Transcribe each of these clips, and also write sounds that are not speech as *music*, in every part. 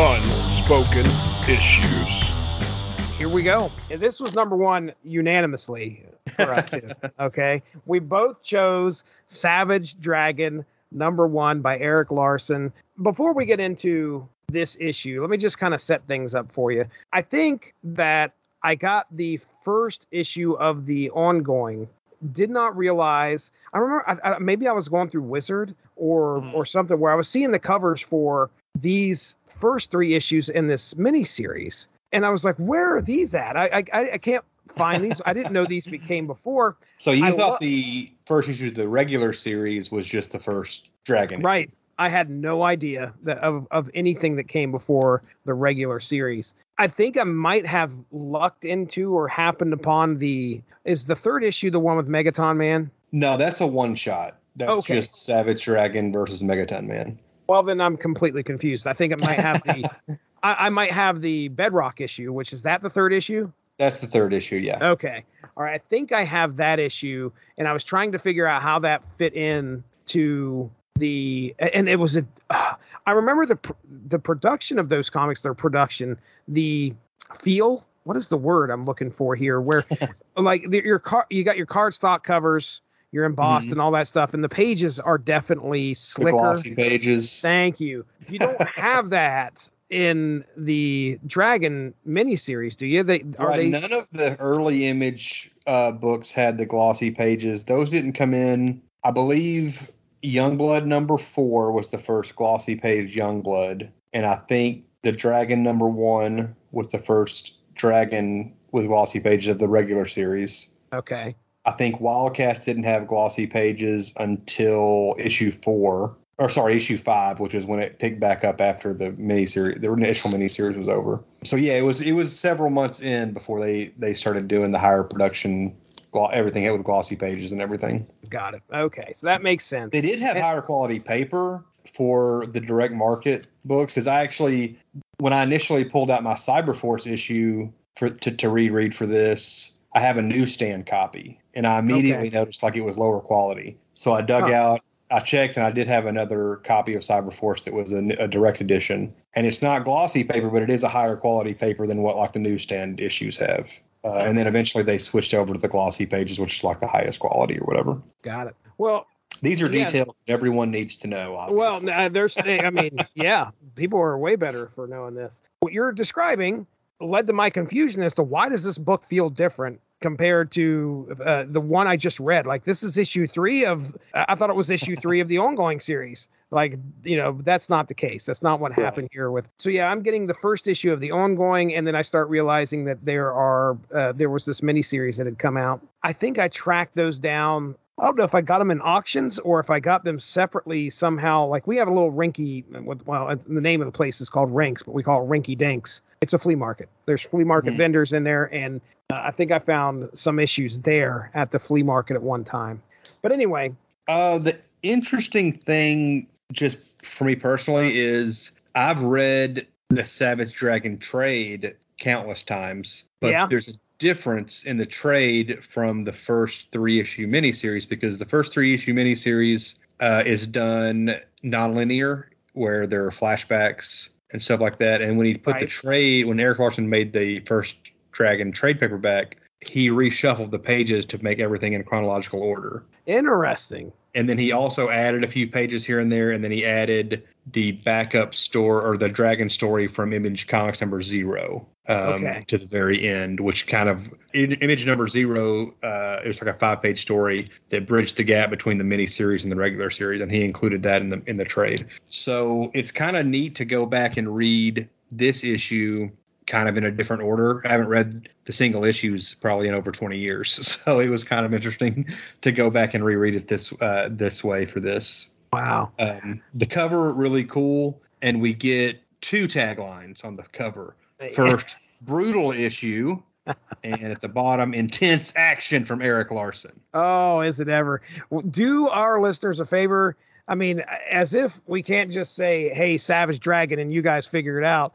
Unspoken issues. Here we go. This was number one unanimously for us too. *laughs* okay, we both chose Savage Dragon number one by Erik Larsen. Before we get into this issue, let me just kind of set things up for you. I think that I got the first issue of the ongoing. Did not realize. I remember I, I, maybe I was going through Wizard or hmm. or something where I was seeing the covers for these first three issues in this mini series, and I was like, "Where are these at? I I, I can't find these. I didn't know these came before." *laughs* So you I thought lo- the first issue of the regular series was just the first Dragon? Right. I had no idea that of, of anything that came before the regular series. I think I might have lucked into or happened upon the is the third issue the one with Megaton Man? No, that's a one shot. That's Okay. just Savage Dragon versus Megaton Man. Well, then I'm completely confused. I think it might have the *laughs* I, I might have the Bedrock issue, which is that the third issue? That's the third issue. Yeah. Okay. All right. I think I have that issue, and I was trying to figure out how that fit in to the and it was a ah, I remember the the production of those comics, their production, the feel. What is the word I'm looking for here? Where *laughs* like the, your car, you got your card stock covers, you're embossed and all that stuff, and the pages are definitely The slicker. glossy pages. Thank you. You don't *laughs* have that in the Dragon miniseries, do you? They are Right, they none of the early image uh, books had the glossy pages. Those didn't come in. I believe Youngblood number four was the first glossy page Youngblood, and I think the Dragon number one was the first Dragon with glossy pages of the regular series. okay? I think Wildcats didn't have glossy pages until issue four, or sorry, issue five, which is when it picked back up after the miniseries, the initial miniseries was over. So yeah, it was it was several months in before they they started doing the higher production, everything with glossy pages and everything. Got it. Okay, so that makes sense. They did have higher quality paper for the direct market books because I actually, when I initially pulled out my Cyberforce issue for to, to reread for this, I have a newsstand copy, and I immediately noticed like it was lower quality. So I dug Huh. out, I checked, and I did have another copy of Cyberforce that was a, a direct edition, and it's not glossy paper, but it is a higher quality paper than what like the newsstand issues have. Uh, and then eventually they switched over to the glossy pages, which is like the highest quality or whatever. Got it. Well, These are Yeah. details that everyone needs to know. Obviously. well, uh, there's. I mean, *laughs* yeah, people are way better for knowing this. What you're describing led to my confusion as to why does this book feel different compared to uh, the one I just read. Like this is issue three of. I thought it was issue three of the *laughs* ongoing series. Like you know, that's not the case. That's not what happened here with. So yeah, I'm getting the first issue of the ongoing, and then I start realizing that there are uh, there was this mini series that had come out. I think I tracked those down. I don't know if I got them in auctions or if I got them separately somehow. Like we have a little rinky. Well, the name of the place is called Rinks, but we call it Rinky Dinks. It's a flea market. There's flea market Mhm. vendors in there, and uh, I think I found some issues there at the flea market at one time. But anyway, Uh, the interesting thing, just for me personally, is I've read the Savage Dragon trade countless times, but Yeah. there's a difference in the trade from the first three issue miniseries because the first three issue miniseries uh, is done nonlinear, where there are flashbacks and stuff like that. And when he put the trade, when Erik Larsen made the first Dragon trade paperback, he reshuffled the pages to make everything in chronological order interesting. and then he also added a few pages here and there and then he added the backup store or the dragon story from image comics number zero um, Okay. to the very end which kind of in, image number zero uh, it was like a five page story that bridged the gap between the miniseries and the regular series and he included that in the in the trade so it's kind of neat to go back and read this issue kind of in a different order. I haven't read the single issues probably in over 20 years, *laughs* so it was kind of interesting to go back and reread it this uh, this way for this. Wow. Um, the cover really cool, and we get two taglines on the cover. First, *laughs* brutal issue, and at the bottom, intense action from Erik Larsen. Oh, is it ever? Do our listeners a favor. I mean, as if we can't just say, "Hey, Savage Dragon," and you guys figure it out.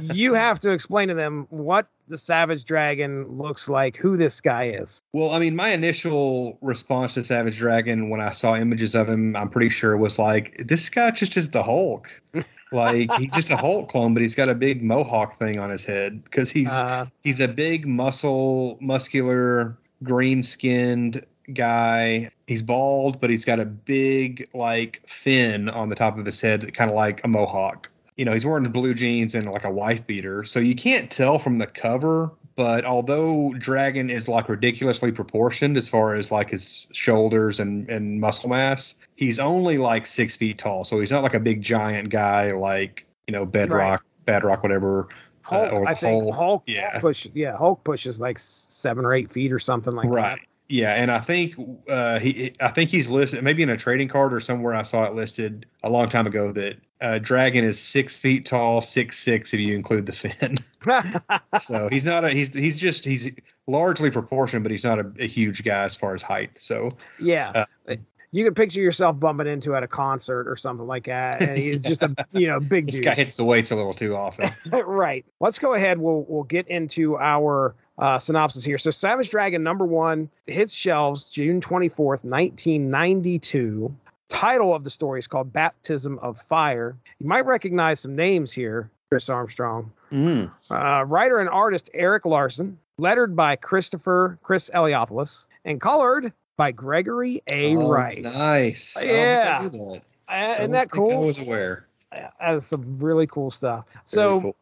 You *laughs* have to explain to them what the Savage Dragon looks like, who this guy is. Well, I mean, my initial response to Savage Dragon when I saw images of him, I'm pretty sure was like, this guy just is the Hulk. *laughs* Like he's just a Hulk clone, but he's got a big mohawk thing on his head because he's Uh, he's a big muscle, muscular, green skinned guy. He's bald, but he's got a big like fin on the top of his head, kind of like a mohawk. You know, he's wearing blue jeans and like a wife beater, so you can't tell from the cover. But although Dragon is like ridiculously proportioned as far as like his shoulders and, and muscle mass, he's only like six feet tall. So he's not like a big giant guy like, you know, Bedrock, Bedrock, whatever. uh, Hulk, or I think Hulk, Hulk yeah. push yeah, Hulk pushes like seven or eight feet or something like right. Yeah, and I think uh, he, I think he's listed maybe in a trading card or somewhere. I saw it listed a long time ago that uh, Dragon is six feet tall, six six if you include the fin. *laughs* so he's not a he's he's just he's largely proportioned, but he's not a, a huge guy as far as height. So yeah. Uh, you can picture yourself bumping into at a concert or something like that. And he's *laughs* just a you know big this dude. guy hits the weights a little too often. *laughs* right. Let's go ahead. We'll we'll get into our uh, synopsis here. So, Savage Dragon number one hits shelves June twenty fourth, nineteen ninety two. Title of the story is called Baptism of Fire. You might recognize some names here, Chris Armstrong. Mm. Uh, writer and artist Eric Larson, lettered by Christopher Chris Eliopoulos, and colored by Gregory A. Oh, Wright. Nice. I don't think Yeah. I. Uh, I isn't that think I was aware. That's some really cool stuff. So cool.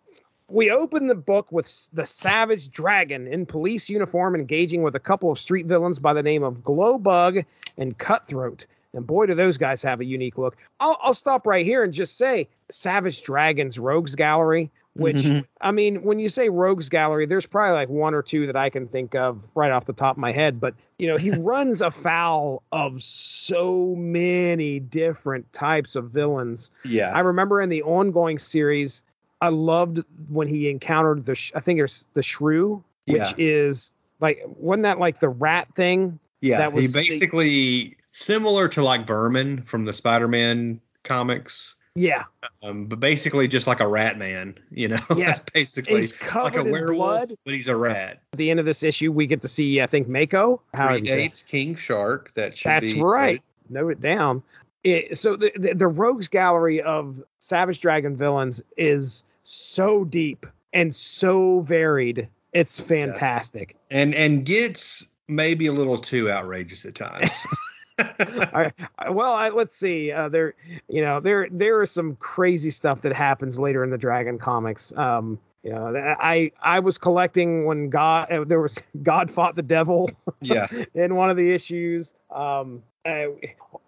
We open the book with the Savage Dragon in police uniform engaging with a couple of street villains by the name of Glowbug and Cutthroat. And boy, do those guys have a unique look. I'll, I'll stop right here and just say Savage Dragon's Rogues Gallery, which, mm-hmm. I mean, when you say Rogues Gallery, there's probably like one or two that I can think of right off the top of my head. But, you know, he *laughs* runs afoul of so many different types of villains. yeah. I remember in the ongoing series, I loved when he encountered the, sh- I think it's the shrew, which Yeah. is like, wasn't that like the rat thing? Yeah, That he was- basically similar to like Vermin from the Spider-Man comics, Yeah. um, but basically just like a rat man. You know, *laughs* Yeah. that's basically He's like a werewolf, blood. but he's a rat. At the end of this issue, we get to see, I think, Mako. How? Predates King Shark. That should That's right. Note it down. It, so the, the the rogues gallery of Savage Dragon villains is so deep and so varied. It's fantastic. and and gets maybe a little too outrageous at times. *laughs* *laughs* I, I, well, I, let's see. Uh, there, you know, there there is some crazy stuff that happens later in the Dragon comics. Um, you know, I I was collecting when God uh, there was *laughs* God fought the devil yeah, in one of the issues. Um, uh,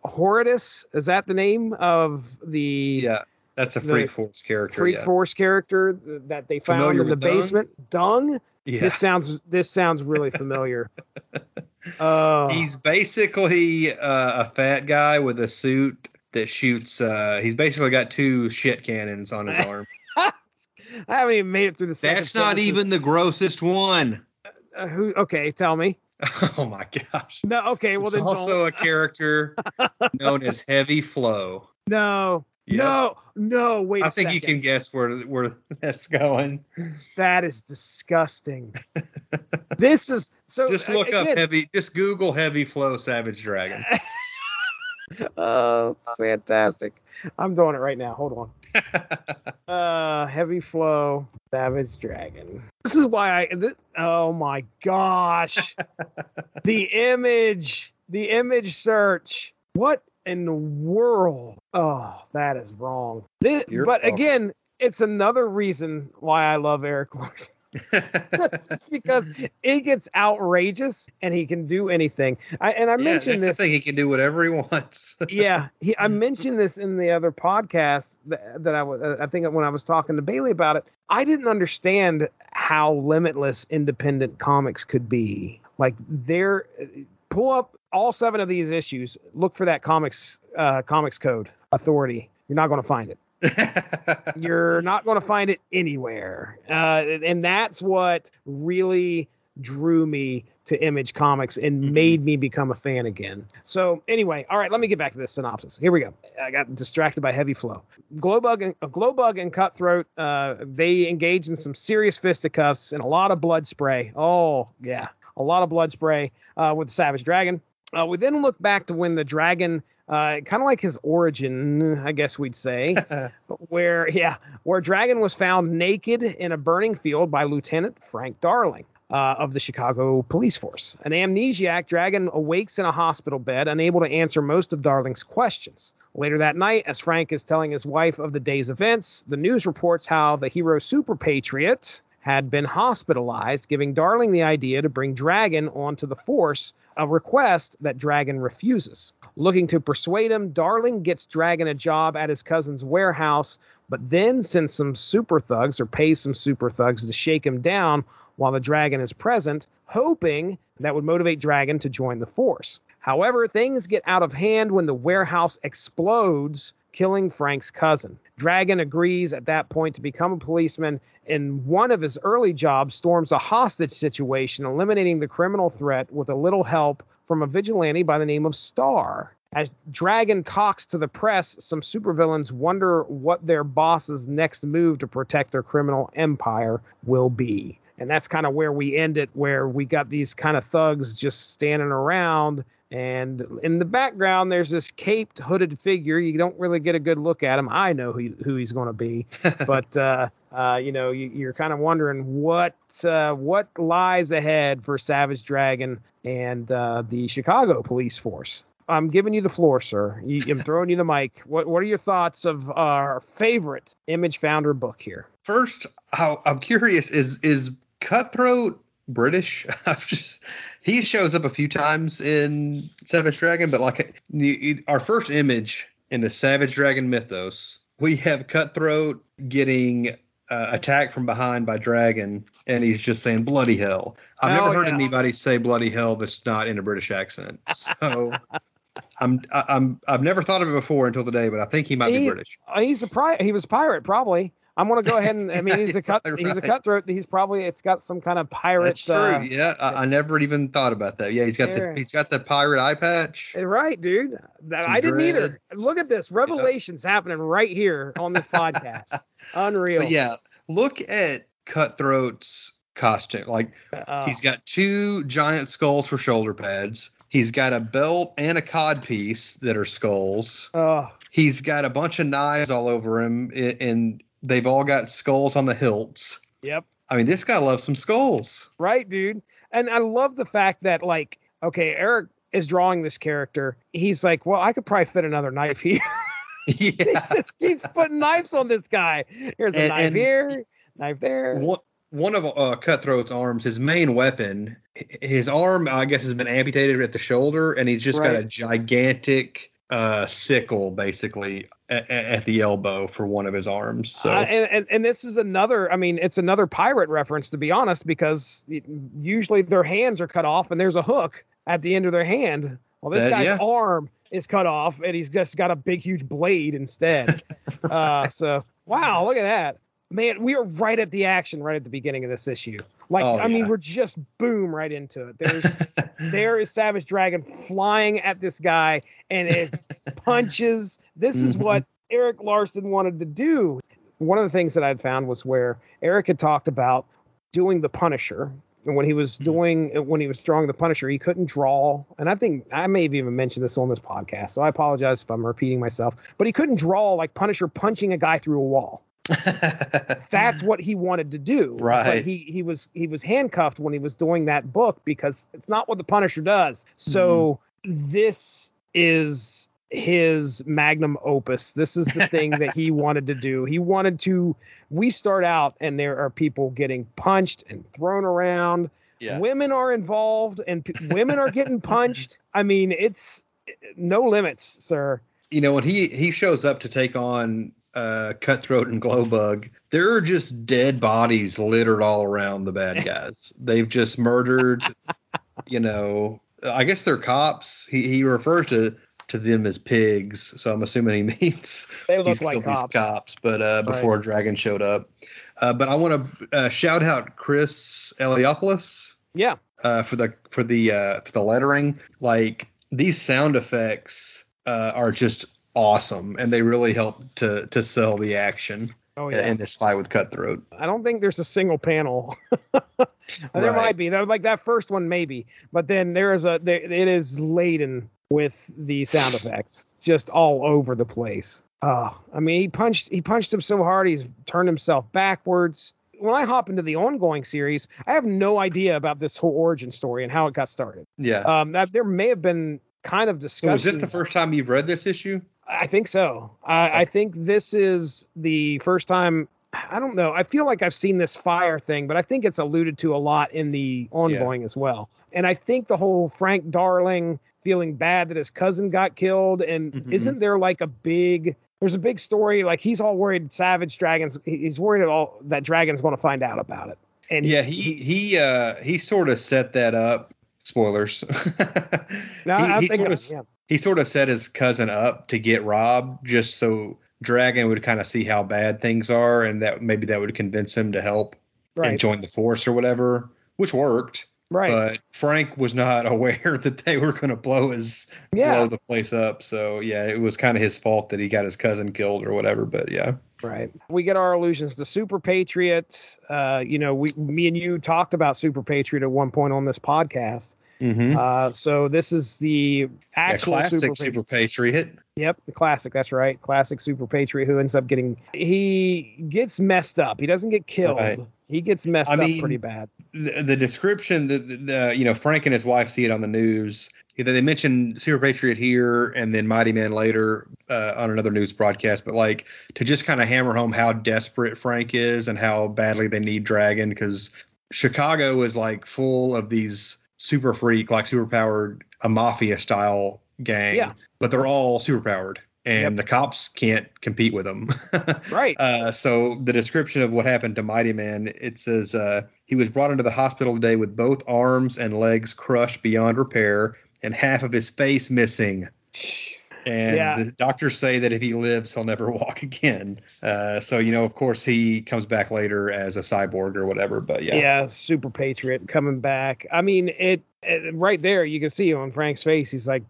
Horridus is that the name of the yeah, that's a Freak Force character. Freak yeah. Force character that they found Familiar in the with Dung? basement? Dung. Yeah. This sounds this sounds really familiar. Oh, *laughs* He's basically uh, a fat guy with a suit that shoots. Uh, he's basically got two shit cannons on his *laughs* arm. I haven't even made it through the. That's not even the grossest one. Uh, who? Okay, tell me. *laughs* Oh my gosh. No. Okay. Well, There's then also don't. a character known as Heavy Flow. no. No. No. Wait. I think you can guess where where *laughs* that's going. That is disgusting. *laughs* this is so. Just look up heavy. Just Google Heavy Flow Savage Dragon. *laughs* Oh, it's fantastic. I'm doing it right now. Hold on. Uh, heavy flow, savage dragon. This is why I. This, oh my gosh, the image, the image search. What in the world? Oh, that is wrong. This, but welcome. again, it's another reason why I love Erik Larsen. *laughs* *laughs* Because he gets outrageous and he can do anything. I, and I yeah, mentioned this thing. He can do whatever he wants. *laughs* yeah, he, I mentioned this in the other podcast that, that I was. Uh, I think when I was talking to Bailey about it, I didn't understand how limitless independent comics could be. Like they're pull up all seven of these issues. Look for that comics uh, comics code authority. You're not going to find it. *laughs* You're not going to find it anywhere. Uh, and that's what really drew me to Image Comics and Mhm. made me become a fan again. So, anyway, all right, let me get back to this synopsis. Here we go. I got distracted by heavy flow. Glowbug and uh, Glowbug and Cutthroat, uh, they engage in some serious fisticuffs and a lot of blood spray. Oh, yeah, a lot of blood spray uh, with the Savage Dragon. Uh, we then look back to when the dragon, uh, kind of like his origin, I guess we'd say, *laughs* where yeah, where Dragon was found naked in a burning field by Lieutenant Frank Darling. Uh, of the Chicago police force. An amnesiac, Dragon awakes in a hospital bed, unable to answer most of Darling's questions. Later that night, as Frank is telling his wife of the day's events, the news reports how the hero Super Patriot had been hospitalized, giving Darling the idea to bring Dragon onto the force, a request that Dragon refuses. Looking to persuade him, Darling gets Dragon a job at his cousin's warehouse, but then sends some super thugs or pays some super thugs to shake him down while the dragon is present, hoping that would motivate Dragon to join the force. However, things get out of hand when the warehouse explodes, killing Frank's cousin. Dragon agrees at that point to become a policeman, and one of his early jobs storms a hostage situation, eliminating the criminal threat with a little help from a vigilante by the name of Star. As Dragon talks to the press, some supervillains wonder what their boss's next move to protect their criminal empire will be. And that's kind of where we end it, where we got these kind of thugs just standing around. And in the background, there's this caped, hooded figure. You don't really get a good look at him. I know who, who he's going to be, *laughs* but uh, uh, you know, you, you're kind of wondering what uh, what lies ahead for Savage Dragon and uh, the Chicago Police Force. I'm giving you the floor, sir. You, I'm *laughs* throwing you the mic. What What are your thoughts of our favorite Image Founder book here? First, how I'm curious is is Cutthroat British? *laughs* Just he shows up a few times in Savage Dragon, but like the, our first image in the Savage Dragon mythos, we have Cutthroat getting uh, attacked from behind by Dragon, and he's just saying "bloody hell." I've Oh, never heard yeah. anybody say "bloody hell" that's not in a British accent. So. *laughs* I'm I- I'm I've never thought of it before until today, but I think he might be British. Uh, he's a pri- He was a pirate, probably. I'm gonna go ahead and. I mean, *laughs* he's a cut. Probably He's a cutthroat. He's probably. It's got some kind of pirate. That's true. Uh, yeah, I, I never even thought about that. Yeah, he's got Yeah. the he's got the pirate eye patch. uh, Right, dude. That, I didn't either. Look at this. Revelations happening right here on this podcast. *laughs* Unreal. But yeah, look at Cutthroat's costume. Like Uh, he's got two giant skulls for shoulder pads. He's got a belt and a cod piece that are skulls. uh, He's got a bunch of knives all over him, and they've all got skulls on the hilts. yep. I mean, this guy loves some skulls. Right, dude. And I love the fact that, like, okay, Erik is drawing this character. He's like, well, I could probably fit another knife here. *laughs* *laughs* he just keeps putting knives on this guy. Here's a And- knife and- here, knife there. one one of uh, Cutthroat's arms, his main weapon, his arm, I guess, has been amputated at the shoulder, and he's just got a gigantic uh, sickle, basically, at, at the elbow for one of his arms. So Uh, and, and and this is another. I mean, it's another pirate reference to be honest, because it- usually their hands are cut off and there's a hook at the end of their hand. Well, this That- guy's yeah. arm is cut off and he's just got a big, huge blade instead. *laughs* uh, so wow, look at that, man. We are right at the action, right at the beginning of this issue. Like, Oh, I mean, we're just boom right into it. There's *laughs* there is Savage Dragon flying at this guy and his punches. This is Mhm. what Erik Larsen wanted to do. One of the things that I'd found was where Erik had talked about doing the Punisher. And when he was doing when he was drawing the Punisher, he couldn't draw. And I think I may have even mentioned this on this podcast. So I apologize if I'm repeating myself. But he couldn't draw like Punisher punching a guy through a wall *laughs* that's what he wanted to do. But Right. he he was he was handcuffed when he was doing that book because it's not what the Punisher does. So mm-hmm. this is his magnum opus. This is the *laughs* thing that he wanted to do. He wanted to we start out and there are people getting punched and thrown around. yeah. Women are involved and p- women are getting *laughs* punched. I mean, it's no limits, sir. you know when he he shows up to take on uh cutthroat and glowbug there are just dead bodies littered all around the bad *laughs* guys they've just murdered you know I guess they're cops. He he refers to to them as pigs, so I'm assuming he *laughs* means They look he's like cops. these cops. But uh, before a dragon showed up, uh, but I want to uh, shout out Chris Eliopoulos Yeah. uh, for the for the uh, for the lettering. Like these sound effects uh, are just awesome, and they really help to to sell the action Oh yeah. in this fight with Cutthroat. I don't think there's a single panel. *laughs* there Right. might be. There- Like that first one, maybe. But then there is a. There, it is laden with the sound *sighs* effects, just all over the place. Oh, I mean, he punched. He punched him so hard, he's turned himself backwards. When I hop into the ongoing series, I have no idea about this whole origin story and how it got started. Yeah. Um, that there may have been kind of discussions. so is this the first time you've read this issue? I think so. I, I think this is the first time. I don't know. I feel like I've seen this fire thing, but I think it's alluded to a lot in the ongoing as well. And I think the whole Frank Darling feeling bad that his cousin got killed, and Mhm. isn't there like a big? There's a big story. Like he's all worried. Savage dragons. He's worried at all that dragon's going to find out about it. And Yeah, he he uh he sort of set that up. Spoilers. *laughs* No, he, I he think sort of yeah. He sort of set his cousin up to get Rob just so Dragon would kind of see how bad things are and that maybe that would convince him to help and join the force or whatever, which worked. right. But Frank was not *laughs* aware that they were going to blow his Yeah. blow the place up. So yeah, it was kind of his fault that he got his cousin killed or whatever. But yeah, Right. We get our allusions to Super Patriot. Uh, you know, we, me and you talked about Super Patriot at one point on this podcast. Mm-hmm. Uh, so this is the yeah, actual classic Super, Super, Patriot. Patriot. Yep, the classic. That's right. Classic Super Patriot who ends up getting he gets messed up. He doesn't get killed. Right. He gets messed I up mean, pretty bad. the, the description the, the, the you know frank and his wife see it on the news Either they mention super patriot here and then mighty man later uh, on another news broadcast but like to just kind of hammer home how desperate frank is and how badly they need dragon because chicago is like full of these super freak like super powered a mafia style gang Yeah. but they're all super powered and Yep. the cops can't compete with them *laughs* Right. uh, so the description of what happened to Mighty Man, it says uh, he was brought into the hospital today with both arms and legs crushed beyond repair and half of his face missing. And Yeah. the doctors say that if he lives, he'll never *laughs* walk again. Uh, so you know, of course, he comes back later as a cyborg or whatever. But yeah, yeah. Super Patriot coming back. I mean, it, it right there. You can see on Frank's face. He's like,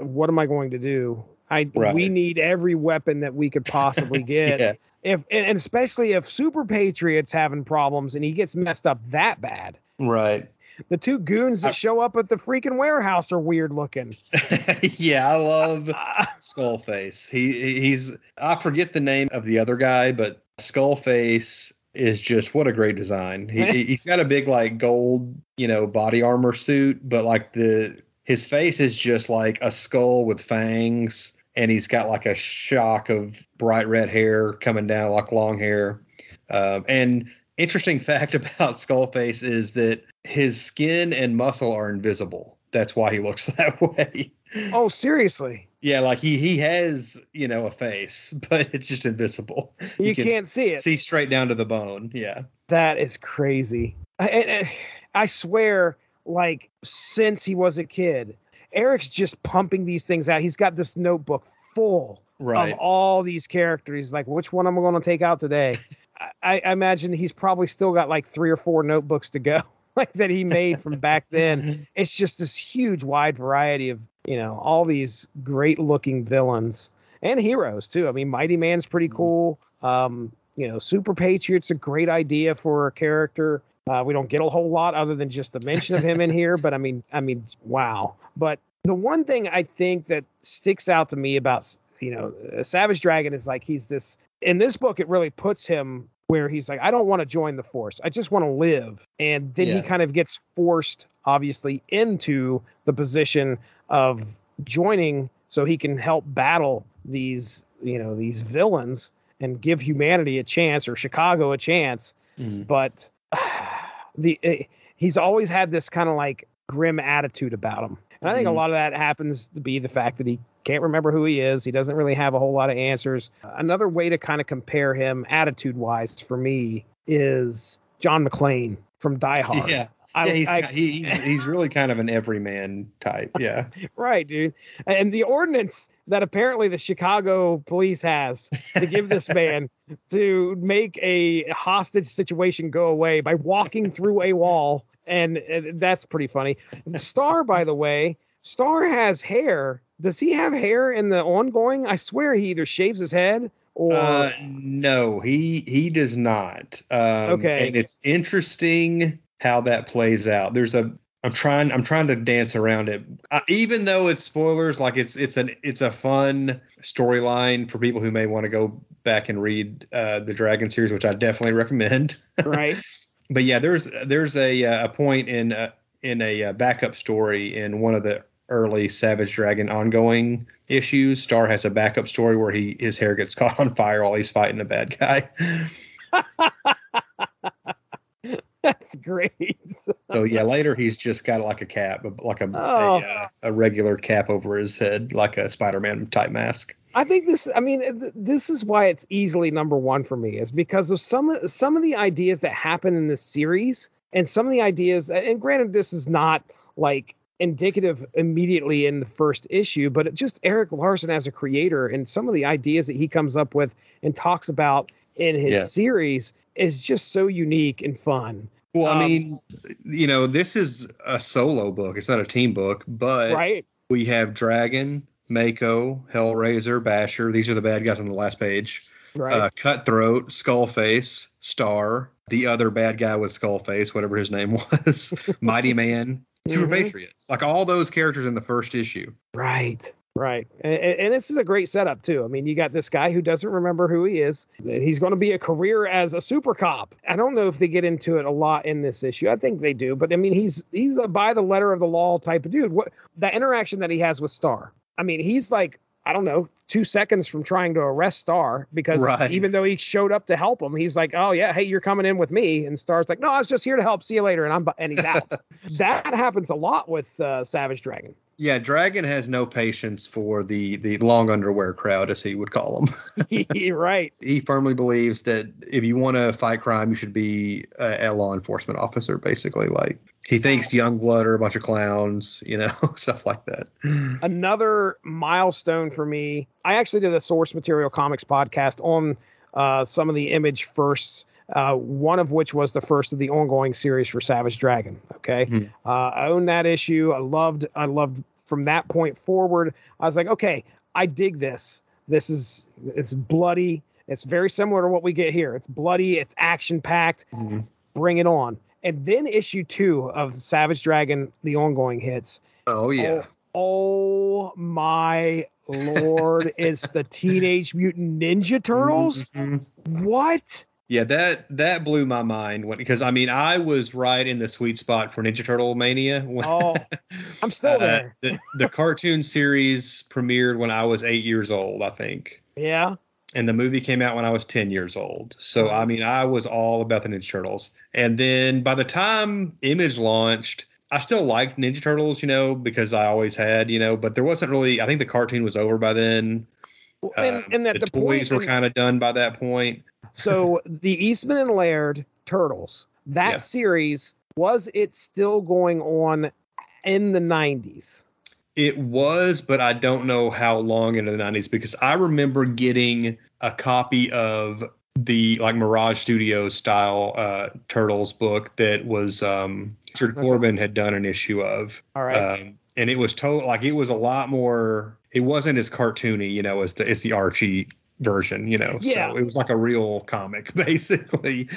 "What am I going to do? I Right. we need every weapon that we could possibly *laughs* get. Yeah. If and especially if Super Patriot's having problems and he gets messed up that bad." right. The two goons that show up at the freaking warehouse are weird looking. *laughs* yeah, I love *laughs* Skullface. He he's I forget the name of the other guy, but Skullface is just what a great design. He *laughs* he's got a big like gold, you know, body armor suit, but like the his face is just like a skull with fangs and he's got like a shock of bright red hair coming down like long hair. Um, and interesting fact about Skullface is that his skin and muscle are invisible. That's why he looks *laughs* that way. oh, seriously. Yeah, like he he has you know a face, *laughs* but it's just invisible. You, can can't see it. See straight down to the bone. Yeah. That is crazy. I, I, I swear, like since he was a kid, Erik's just pumping these things out. He's got this notebook full Right. of all these characters. Like, which one am I going to take out today? *laughs* I, I imagine he's probably still got like three or four notebooks to go, *laughs* like that he made from back then. *laughs* It's just this huge, wide variety of you know all these great looking villains and heroes too. I mean, Mighty Man's pretty cool. Um, you know, Super Patriot's a great idea for a character. Uh, we don't get a whole lot other than just the mention of him in here, but I mean, I mean, wow. But the one thing I think that sticks out to me about you know Savage Dragon is like he's this in this book. It really puts him where he's like, I don't want to join the force. I just want to live. And then he kind of gets forced, obviously, into the position of joining so he can help battle these, you know, these villains and give humanity a chance or Chicago a chance. Mhm. But *sighs* the eh, he's always had this kind of like grim attitude about him. And I think a Mhm. lot of that happens to be the fact that he can't remember who he is. He doesn't really have a whole lot of answers. Another way to kind of compare him attitude wise for me is John McClane from Die Hard. Yeah. I, yeah, he's, I- he, he's he's really kind of an everyman type. Yeah. *laughs* right, dude. And the ordinance that apparently the Chicago police has to give this *laughs* man to make a hostage situation go away by walking through a wall, and, and that's pretty funny. Star, by the way, Star has hair. Does he have hair in the ongoing? I swear he either shaves his head or Uh, no, he he does not. Um, Okay. and it's interesting how that plays out. There's a I'm trying I'm trying to dance around it. Uh, even though it's spoilers, like it's it's an it's a fun storyline for people who may want to go back and read uh, the Dragon series, which I definitely recommend. right. *laughs* but yeah, there's there's a uh, a point in uh, in a uh, backup story in one of the early Savage Dragon ongoing issues. Star has a backup story where he his hair gets *laughs* caught on fire while he's fighting a bad guy. *laughs* That's great. So yeah, later he's just got like a cap, like a Oh. a, uh, a regular cap over his head, like a Spider-Man type mask. I think this. I mean, th- this is why it's easily number one for me, is because of some of some of the ideas that happen in this series, and some of the ideas. And granted, this is not like indicative immediately in the first issue, but it just Erik Larsen as a creator and some of the ideas that he comes up with and talks about in his Yeah. series is just so unique and fun. Well, I Um, mean, you know, this is a solo book; it's not a team book, but right? we have Dragon, Mako, Hellraiser, Basher. These are the bad guys on the last page. Right. uh, Cutthroat, Skullface, Star, the other bad guy with Skullface, whatever his name *laughs* was, *laughs* Mighty Man, Super Mhm. Patriot. Like all those characters in the first issue. Right. Right. And, and this is a great setup, too. I mean, you got this guy who doesn't remember who he is. He's going to be a career as a super cop. I don't know if they get into it a lot in this issue. I think they do. But I mean, he's he's a by the letter of the law type of dude. What that interaction that he has with Star. I mean, he's like, I don't know, two seconds from trying to arrest Star because Right. even though he showed up to help him, he's like, oh, yeah, hey, you're coming in with me. And Star's like, no, I was just here to help. See you later. And I'm and he's out. *laughs* that happens a lot with uh, Savage Dragon. Yeah, Dragon has no patience for the the long underwear crowd, as he would call them. *laughs* *laughs* right. he firmly believes that if you want to fight crime, you should be a, a law enforcement officer. Basically, like he thinks Youngblood are a bunch of clowns, *laughs* you know, stuff like that. *gasps* another milestone for me. I actually did a source material comics podcast on uh, some of the image firsts. Uh, one of which was the first of the ongoing series for Savage Dragon. Okay, Mhm. uh, I own that issue. I loved. I loved from that point forward. I was like, okay, I dig this. This is it's bloody. It's very similar to what we get here. It's bloody. It's action packed. Mhm. Bring it on. And then issue two of Savage Dragon, the ongoing hits. Oh yeah. Oh my *laughs* lord, it's the Teenage Mutant Ninja Turtles? Mhm. What? Yeah, that that blew my mind when because I mean I was right in the sweet spot for Ninja Turtle mania. When, Oh, I'm *laughs* still uh, there. the, the cartoon series premiered when I was eight years old, I think, Yeah. and the movie came out when I was ten years old. So I mean I was all about the Ninja Turtles. And then by the time Image launched, I still liked Ninja Turtles, you know, because I always had, you know, but there wasn't really. I think the cartoon was over by then. And, Um, and that the, the, toys were kind of done by that point. *laughs* so the Eastman and Laird Turtles, that Yeah. series, was it still going on in the 90s? It was, but I don't know how long into the 90s because I remember getting a copy of the like Mirage Studios style uh, Turtles book that was um, Richard Corbin had done an issue of. All right. Um, and it was total like it was a lot more it wasn't as cartoony, you know, as the as the Archie version, you know. Yeah. So it was like a real comic, *laughs* basically.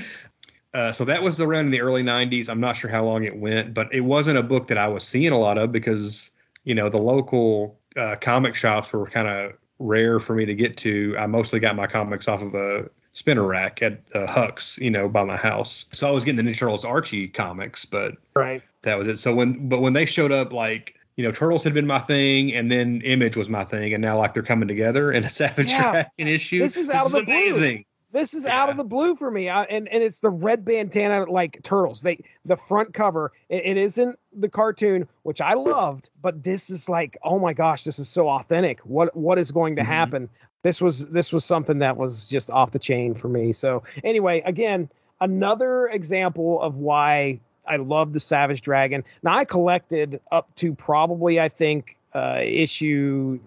Uh, so that was around in the early 90s. I'm not sure how long it went, but it wasn't a book that I was seeing a lot of because, you know, the local uh, comic shops were kind of rare for me to get to. I mostly got my comics off of a spinner rack at uh, Huck's, you know, by my house. So I was getting the Ninja Turtles Archie comics, but right. that was it. So when, but when they showed up, like, you know, Turtles had been my thing, and then Image was my thing, and now like they're coming together in a Savage Yeah. Dragon issue. This is out of the blue. This is out of the blue for me, I, and and it's the red bandana like turtles. They the front cover. It, it isn't the cartoon, which I loved, but this is like, oh my gosh, this is so authentic. What what is going to Mhm. happen? This was this was something that was just off the chain for me. So anyway, again, another example of why I love the Savage Dragon. Now I collected up to probably I think uh, issue.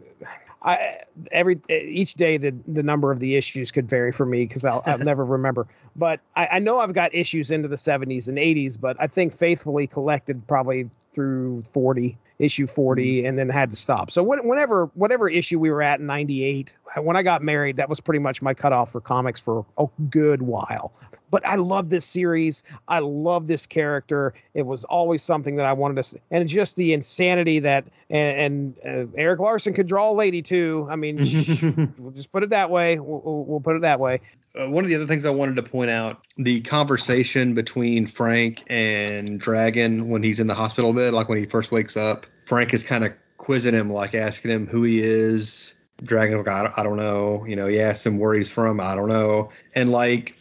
I every each day the the number of the issues could vary for me because I'll, I'll *laughs* never remember. But I, I know I've got issues into the 70s and 80s, but I think faithfully collected probably through 40 issue 40 and then had to stop. So when, whenever whatever issue we were at in 98, when I got married, that was pretty much my cutoff for comics for a good while. But I love this series. I love this character. It was always something that I wanted to, see. and just the insanity that, and, and uh, Erik Larsen could draw a lady too. I mean, *laughs* we'll just put it that way. We'll, we'll put it that way. Uh, one of the other things I wanted to point out the conversation between Frank and Dragon when he's in the hospital bed, like when he first wakes up. Frank is kind of quizzing him, like asking him who he is. Dragon's like, I, I don't know. You know, he asks him where he's from. I don't know. And like,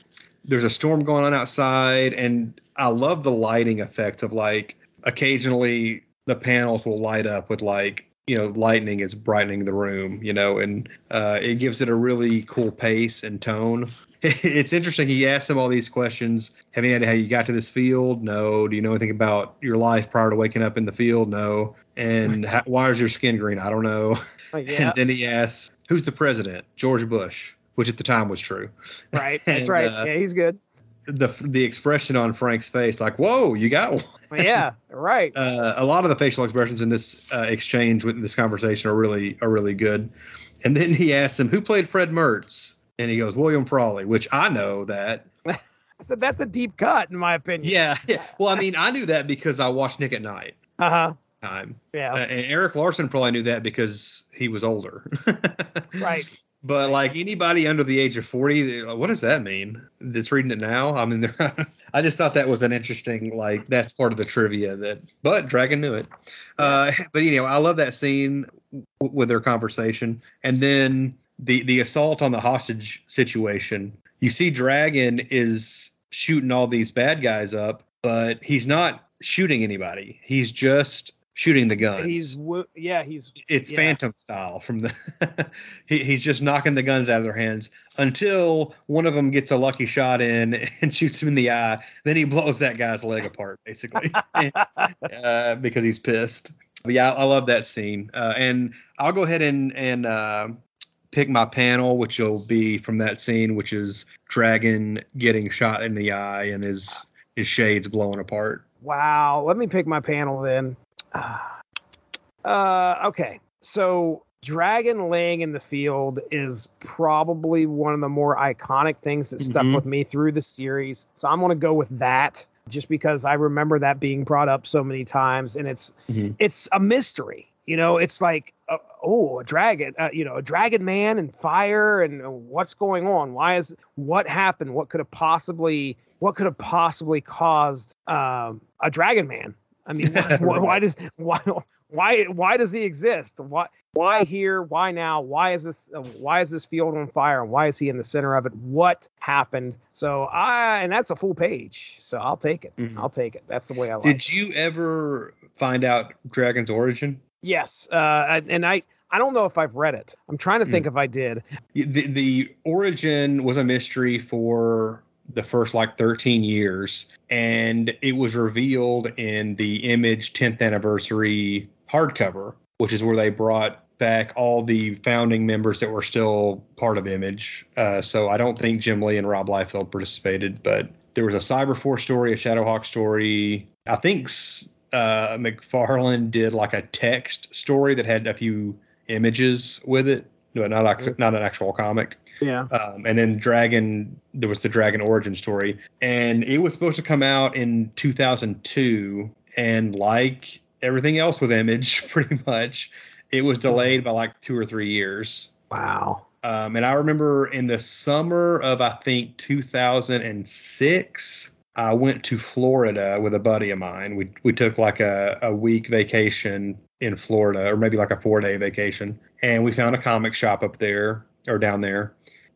there's a storm going on outside, and I love the lighting effects of like occasionally the panels will light up with like you know lightning is brightening the room you know and uh, it gives it a really cool pace and tone. *laughs* It's interesting he asks him all these questions. Have you had how you got to this field? No. Do you know anything about your life prior to waking up in the field? No. And *laughs* how, why is your skin green? I don't know. Oh, *laughs* yeah. and then he asks who's the president? George bush which at the time was true Right. *laughs* That's And, right. uh, yeah, he's good. the the expression on frank's face like whoa you got one *laughs* Yeah. Right. *laughs* uh, a lot of the facial expressions in this uh, exchange with this conversation are really are really good. And then he asks him who played Fred Mertz, and he goes William Frawley, which I know that. I said that's a deep cut in my opinion. Yeah, yeah. Well, I mean, I knew that because I watched Nick at Nite Uh huh. time, Yeah. uh, and Erik Larsen probably knew that because he was older. right. But like anybody under the age of forty, like, what does that mean? That's reading it now. I mean, *laughs* I just thought that was an interesting, like that's part of the trivia that. But Dragon knew it. Uh, *laughs* but you know, I love that scene w- with their conversation, and then the the assault on the hostage situation. You see, Dragon is shooting all these bad guys up, but he's not shooting anybody. He's just shooting the gun He's yeah. He's it's Yeah. phantom style from the *laughs* he, he's just knocking the guns out of their hands until one of them gets a lucky shot in *laughs* and shoots him in the eye then he blows that guy's leg apart basically *laughs* uh, because he's pissed but yeah I, I love that scene uh, and i'll go ahead and and uh, pick my panel which will be from that scene which is dragon getting shot in the eye and his his shades blowing apart wow. Let me pick my panel then. Uh. Okay. So dragon laying in the field is probably one of the more iconic things that stuck Mhm. with me through the series. So I'm going to go with that just because I remember that being brought up so many times and it's Mhm. it's a mystery. You know, it's like uh, oh, a dragon, uh, you know, a dragon man and fire and uh, what's going on? Why is what happened? What could have possibly what could have possibly caused um, a dragon man? I mean, why, *laughs* why does why why why does he exist? Why why here? Why now? Why is this uh, why is this field on fire? And why is he in the center of it? What happened? So I and that's a full page. So I'll take it. Mhm. I'll take it. That's the way I like. It. Did it. you ever find out dragon's origin Yes, uh, and- and I I don't know if I've read it. I'm trying to think if I did. the the origin was a mystery for the first like 13 years and it was revealed in the image 10th anniversary hardcover which is where they brought back all the founding members that were still part of image. Uh, so i don't think jim lee and rob liefeld participated but there was a cyberforce story a shadowhawk story. I think uh, mcfarlane did like a text story that had a few images with it no, not ac- not an actual comic. Yeah. Um, and then Dragon, there was the Dragon origin story, and it was supposed to come out in 2002. And like everything else with Image, *laughs* pretty much, it was delayed by like two or three years. Wow. Um, and I remember in the summer of I think 2006, I went to Florida with a buddy of mine. We we took like a, a week vacation in Florida, or maybe like a four day vacation, and we found a comic shop up there or down there.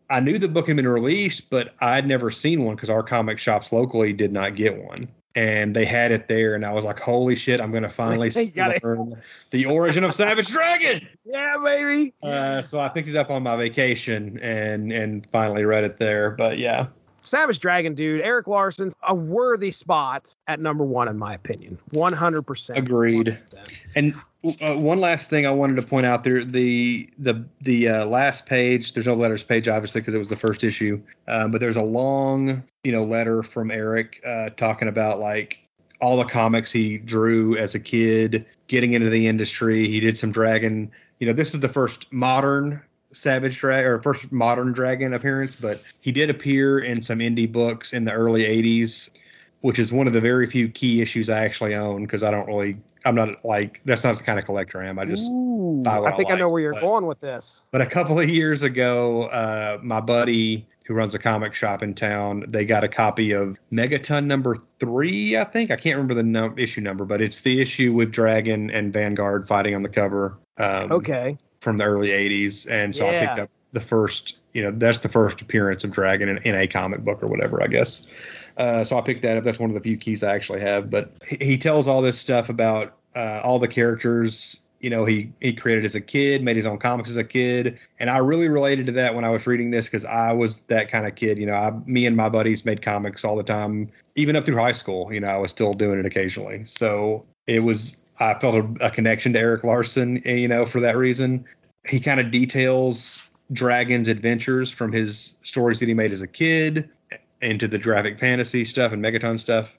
I knew the book had been released, but I'd never seen one because our comic shops locally did not get one. And they had it there, and I was like, "Holy shit! I'm going to finally *laughs* learn the origin of Savage Dragon." Yeah, baby. Uh, so I picked it up on my vacation and and finally read it there. But yeah, Savage Dragon, dude, Erik Larsen's a worthy spot at number one, in my opinion. 100%. Agreed. 100%. And uh, one last thing I wanted to point out there the the the uh, last page. There's no letters page, obviously, because it was the first issue. Um, but there's a long, you know, letter from Erik uh, talking about like all the comics he drew as a kid, getting into the industry. He did some dragon. You know, this is the first modern Savage Dragon or first modern dragon appearance, but he did appear in some indie books in the early 80s, which is one of the very few key issues I actually own because I don't really, I'm not like, that's not the kind of collector I am. I just, Ooh, buy what I I think I know like, where you're but- going with this. but a couple of years ago, uh, my buddy who runs a comic shop in town, they got a copy of Megaton number three, I think. I can't remember the num- issue number, but it's the issue with Dragon and Vanguard fighting on the cover. Um, Okay. from the early 80s and so i picked up the first you know that's the first appearance of dragon in, in a comic book or whatever i guess uh, so i picked that up. That's one of the few keys i actually have. But he, he tells all this stuff about uh, all the characters you know he he created as a kid made his own comics as a kid. And i really related to that when i was reading this because i was that kind of kid you know I, me and my buddies made comics all the time even up through high school you know i was still doing it occasionally. So it was i felt a, a connection to Erik Larsen eh, you know for that reason. He kind of details Dragon's adventures from his stories that he made as a kid into the graphic fantasy stuff and Megaton stuff.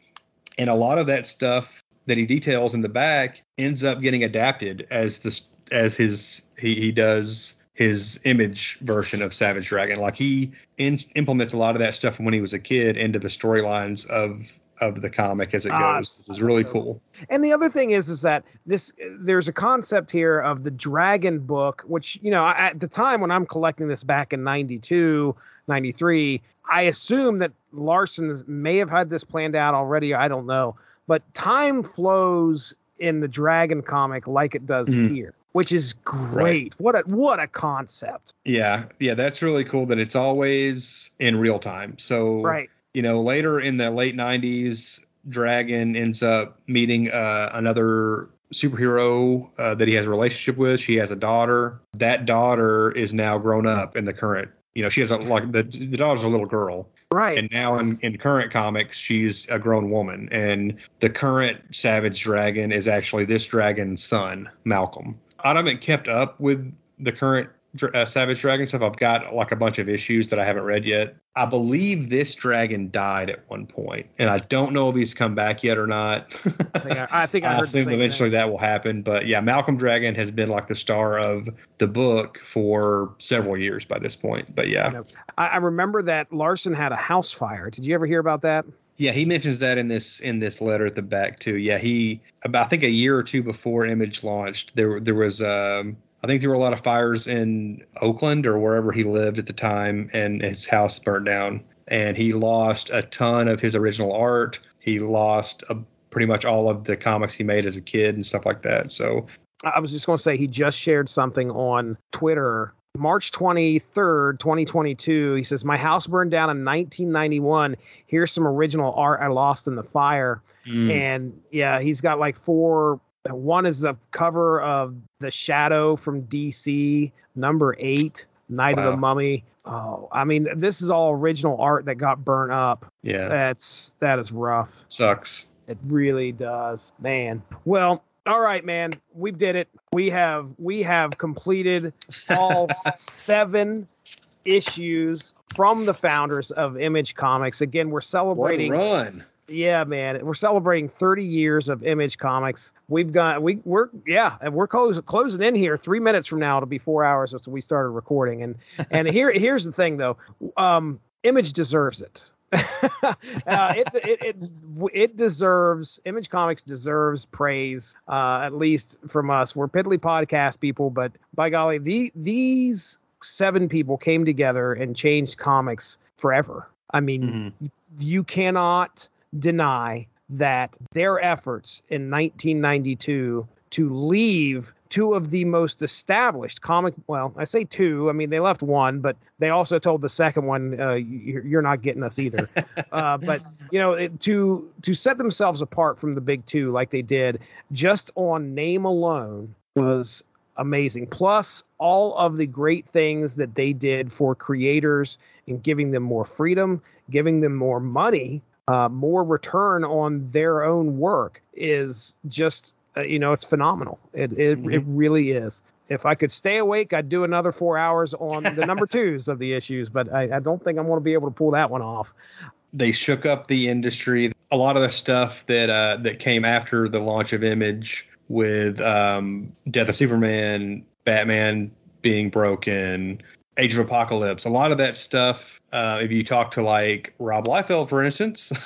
And a lot of that stuff that he details in the back ends up getting adapted as the as his he, he does his image version of Savage Dragon. Like he in, implements a lot of that stuff from when he was a kid into the storylines of of the comic as it Ah, goes. It's really cool. And the other thing is, is that this there's a concept here of the Dragon book, which you know at the time when I'm collecting this back in 92, 93, I assume that Larsen may have had this planned out already. I don't know, but time flows in the Dragon comic like it does Mhm. here, which is great. What a what a concept, Yeah, yeah, that's really cool that it's always in real time. So right? You know, later in the late 90s, Dragon ends up meeting uh, another superhero uh, that he has a relationship with. She has a daughter. That daughter is now grown up in the current. You know, she has a like the the daughter's a little girl, Right. and now in in current comics, she's a grown woman. And the current Savage Dragon is actually this dragon's son, Malcolm. I haven't kept up with the current uh, Savage Dragon stuff. I've got like a bunch of issues that I haven't read yet. I believe this dragon died at one point, and I don't know if he's come back yet or not. *laughs* I think I, I, think I assume eventually thing. that will happen. But yeah, Malcolm Dragon has been like the star of the book for several years by this point. But yeah. I, I remember that Larsen had a house fire. Did you ever hear about that? yeah, he mentions that in this in this letter at the back too. Yeah, he about I think a year or two before Image launched, there there was um I think there were a lot of fires in Oakland or wherever he lived at the time, and his house burnt down, and he lost a ton of his original art. He lost a, pretty much all of the comics he made as a kid and stuff like that. So I I was just going to say he just shared something on Twitter. March 23rd, 2022. He says, My house burned down in 1991. Here's some original art I lost in the fire. mm, And yeah, he's got like four. One is a cover of The Shadow from DC, number eight, Night of the Mummy. Oh, I mean, this is all original art that got burnt up. yeah, That's that is rough. sucks. It really does, man. Well, all right, man. We did it. We have we have completed all *laughs* seven issues from the founders of Image Comics. Again, we're celebrating What run! Yeah, man. We're celebrating 30 years of Image Comics. We've got we we're yeah, and we're closing closing in here. Three minutes from now, it'll be four hours since we started recording. And *laughs* and here here's the thing though, um, Image deserves it. *laughs* uh, it, it it it deserves Image Comics deserves praise, uh, at least from us. We're piddly podcast people, but by golly, the these seven people came together and changed comics forever. I mean, Mhm. you cannot deny that their efforts in 1992 to leave two of the most established comic well i say two i mean they left one but they also told the second one uh, you're, you're not getting us either *laughs* uh, but you know it, to to set themselves apart from the big two like they did just on name alone was amazing. Plus, all of the great things that they did for creators and giving them more freedom, giving them more money, uh, more return on their own work is just, uh, you know, it's phenomenal. It, it, mm-hmm. it really is. If I could stay awake, I'd do another four hours on the number *laughs* twos of the issues, but I, I don't think I'm going to be able to pull that one off. They shook up the industry. A lot of the stuff that uh, that came after the launch of Image with um, Death of Superman, Batman being broken, Age of Apocalypse, a lot of that stuff. Uh, if you talk to like Rob Liefeld, for instance, *laughs*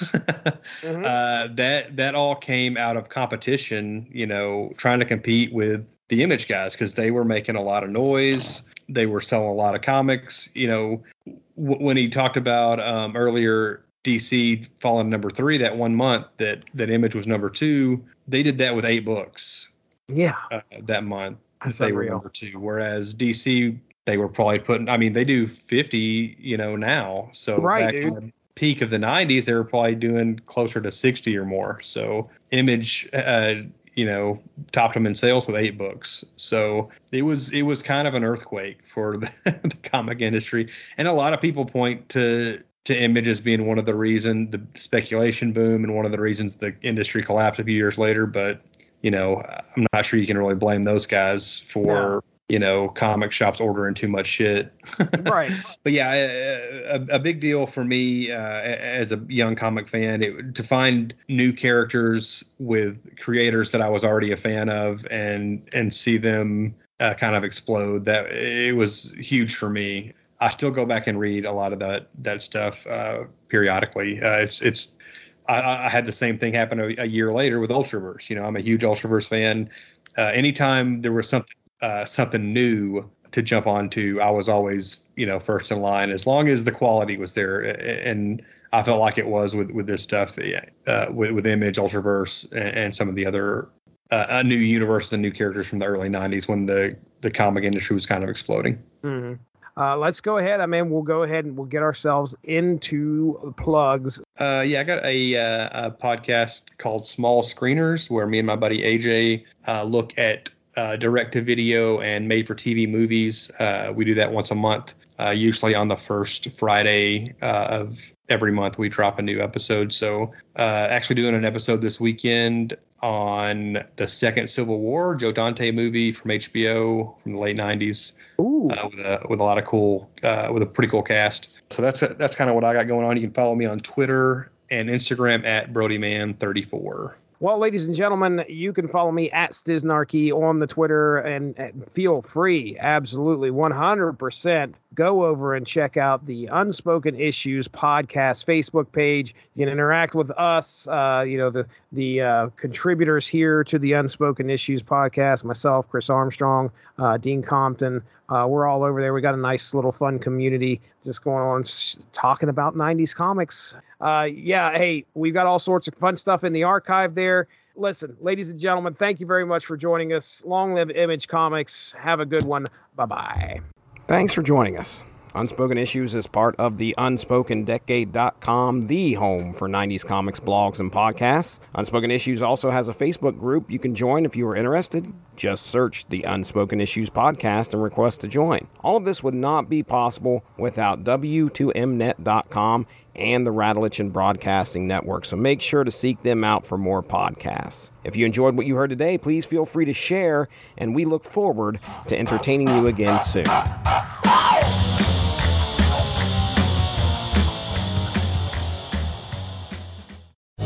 mm-hmm. uh, that that all came out of competition. You know, trying to compete with the Image guys because they were making a lot of noise. They were selling a lot of comics. You know, w- when he talked about um, earlier DC falling number three that one month that that Image was number two. They did that with eight books. Yeah, uh, that month That's they unreal. were number two. Whereas DC, they were probably putting. I mean, they do fifty. You know now. So right, back dude. peak of the '90s, they were probably doing closer to sixty or more. So Image. Uh, you know topped them in sales with eight books so it was it was kind of an earthquake for *laughs* the, the comic industry and a lot of people point to to images being one of the reason the speculation boom and one of the reasons the industry collapsed a few years later. But you know, I'm not sure you can really blame those guys for no. You know comic shops ordering too much shit. *laughs* right. but yeah, a, a, a, big deal for me uh, as a young comic fan it, to find new characters with creators that I was already a fan of and and see them uh, kind of explode. That it was huge for me. I still go back and read a lot of that that stuff uh, periodically. Uh, it's it's I, I, had the same thing happen a, a, year later with Ultraverse. You know, I'm a huge Ultraverse fan. Uh, anytime there was something uh, something new to jump onto, I was always you know first in line. As long as the quality was there, and I felt like it was with with this stuff, uh, with with Image, Ultraverse, and, and some of the other uh, a new universe and new characters from the early '90s when the the comic industry was kind of exploding. Mm-hmm. Uh, let's go ahead. I mean, we'll go ahead and we'll get ourselves into plugs. Uh, yeah, I got a, uh, a, podcast called Small Screeners where me and my buddy AJ uh, look at uh, direct to video and made for TV movies. Uh, we do that once a month, usually on the first Friday of every month. We drop a new episode. So, actually, doing an episode this weekend on the second Civil War, Joe Dante movie from HBO from the late '90s, uh, with a with a lot of cool, uh, with a pretty cool cast. So that's that's kind of what I got going on. You can follow me on Twitter and Instagram at BrodyMan34. Well, ladies and gentlemen, you can follow me at Stiznarkey on the Twitter and, and, feel free, absolutely, 100%. Go over and check out the Unspoken Issues podcast Facebook page. You can interact with us, uh, you know, the, the uh, contributors here to the Unspoken Issues podcast, myself, Chris Armstrong, uh, Dean Compton. Uh, we're all over there. We got a nice little fun community just going on talking about 90s comics. Uh, yeah, hey, we've got all sorts of fun stuff in the archive there. Listen, ladies and gentlemen, thank you very much for joining us. Long live Image Comics. Have a good one. Bye bye. Thanks for joining us. Unspoken Issues is part of the UnspokenDecade.com, the home for 90s comics blogs and podcasts. Unspoken Issues also has a Facebook group you can join if you are interested. Just search the Unspoken Issues podcast and request to join. All of this would not be possible without W2Mnet.com and the Radulich Broadcasting Network, so make sure to seek them out for more podcasts. If you enjoyed what you heard today, please feel free to share, and we look forward to entertaining you again soon.